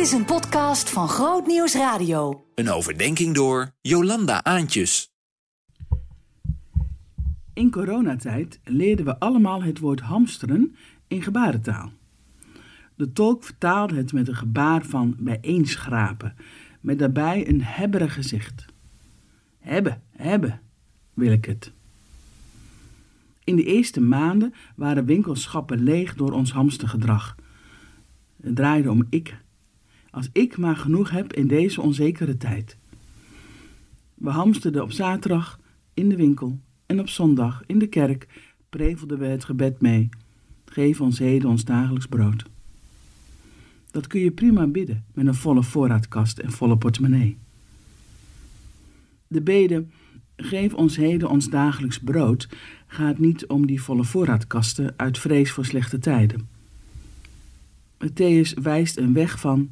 Dit is een podcast van Groot Nieuws Radio. Een overdenking door Jolanda Aantjes. In coronatijd leerden we allemaal het woord hamsteren in gebarentaal. De tolk vertaalde het met een gebaar van bijeenschrapen, met daarbij een hebberig gezicht. Hebben, hebben, wil ik het. In de eerste maanden waren winkelschappen leeg door ons hamstergedrag. Het draaide om ik. Als ik maar genoeg heb in deze onzekere tijd. We hamsterden op zaterdag in de winkel en op zondag in de kerk prevelden we het gebed mee. Geef ons heden ons dagelijks brood. Dat kun je prima bidden met een volle voorraadkast en volle portemonnee. De bede Geef ons heden ons dagelijks brood gaat niet om die volle voorraadkasten uit vrees voor slechte tijden. Matthäus wijst een weg van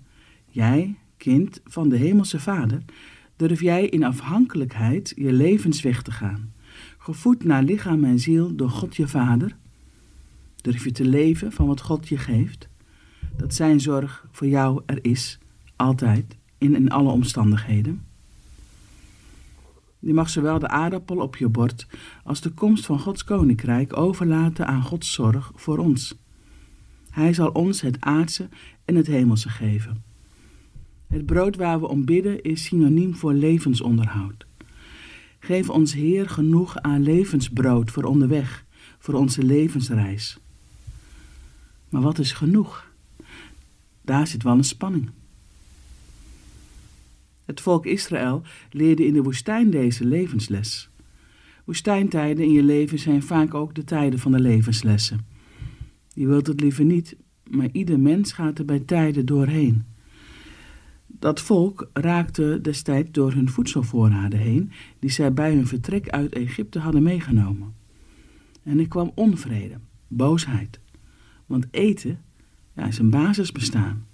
Jij, kind van de Hemelse Vader, durf jij in afhankelijkheid je levensweg te gaan, gevoed naar lichaam en ziel door God je Vader? Durf je te leven van wat God je geeft? Dat zijn zorg voor jou er is, altijd, in, in alle omstandigheden. Je mag zowel de aardappel op je bord als de komst van Gods koninkrijk overlaten aan Gods zorg voor ons. Hij zal ons het aardse en het hemelse geven. Het brood waar we om bidden is synoniem voor levensonderhoud. Geef ons Heer genoeg aan levensbrood voor onderweg, voor onze levensreis. Maar wat is genoeg? Daar zit wel een spanning. Het volk Israël leerde in de woestijn deze levensles. Woestijntijden in je leven zijn vaak ook de tijden van de levenslessen. Je wilt het liever niet, maar ieder mens gaat er bij tijden doorheen. Dat volk raakte destijds door hun voedselvoorraden heen, die zij bij hun vertrek uit Egypte hadden meegenomen. En er kwam onvrede, boosheid. Want eten ja, is een basisbestaan.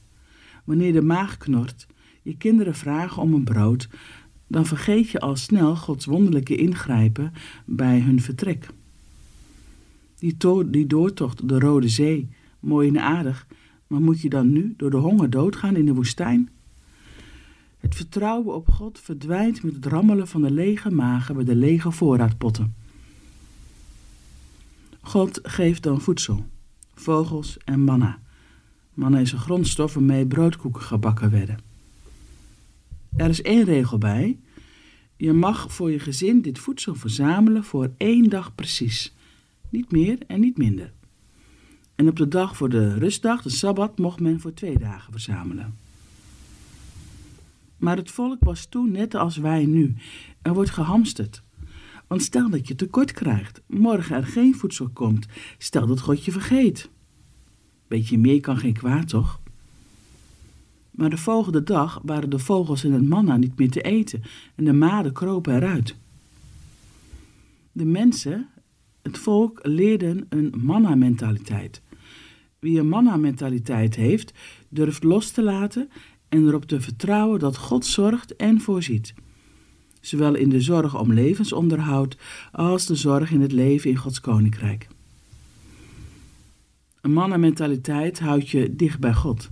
Wanneer de maag knort, je kinderen vragen om een brood, dan vergeet je al snel Gods wonderlijke ingrijpen bij hun vertrek. Die, die doortocht de Rode Zee, mooi en aardig, maar moet je dan nu door de honger doodgaan in de woestijn? Het vertrouwen op God verdwijnt met het rammelen van de lege magen bij de lege voorraadpotten. God geeft dan voedsel, vogels en manna. Manna is een grondstof waarmee broodkoeken gebakken werden. Er is één regel bij. Je mag voor je gezin dit voedsel verzamelen voor één dag precies. Niet meer en niet minder. En op de dag voor de rustdag, de sabbat, mocht men voor twee dagen verzamelen. Maar het volk was toen net als wij nu. Er wordt gehamsterd. Want stel dat je tekort krijgt, morgen er geen voedsel komt, stel dat God je vergeet. Beetje meer kan geen kwaad, toch? Maar de volgende dag waren de vogels en het manna niet meer te eten en de maden kropen eruit. De mensen, het volk, leerden een manna-mentaliteit. Wie een manna-mentaliteit heeft, durft los te laten en erop te vertrouwen dat God zorgt en voorziet. Zowel in de zorg om levensonderhoud als de zorg in het leven in Gods koninkrijk. Een manna-mentaliteit houdt je dicht bij God.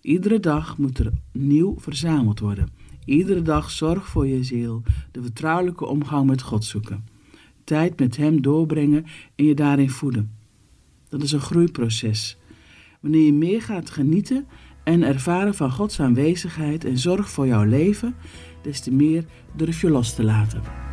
Iedere dag moet er nieuw verzameld worden. Iedere dag zorg voor je ziel, de vertrouwelijke omgang met God zoeken. Tijd met Hem doorbrengen en je daarin voeden. Dat is een groeiproces. Wanneer je meer gaat genieten en ervaren van Gods aanwezigheid en zorg voor jouw leven, des te meer durf je los te laten.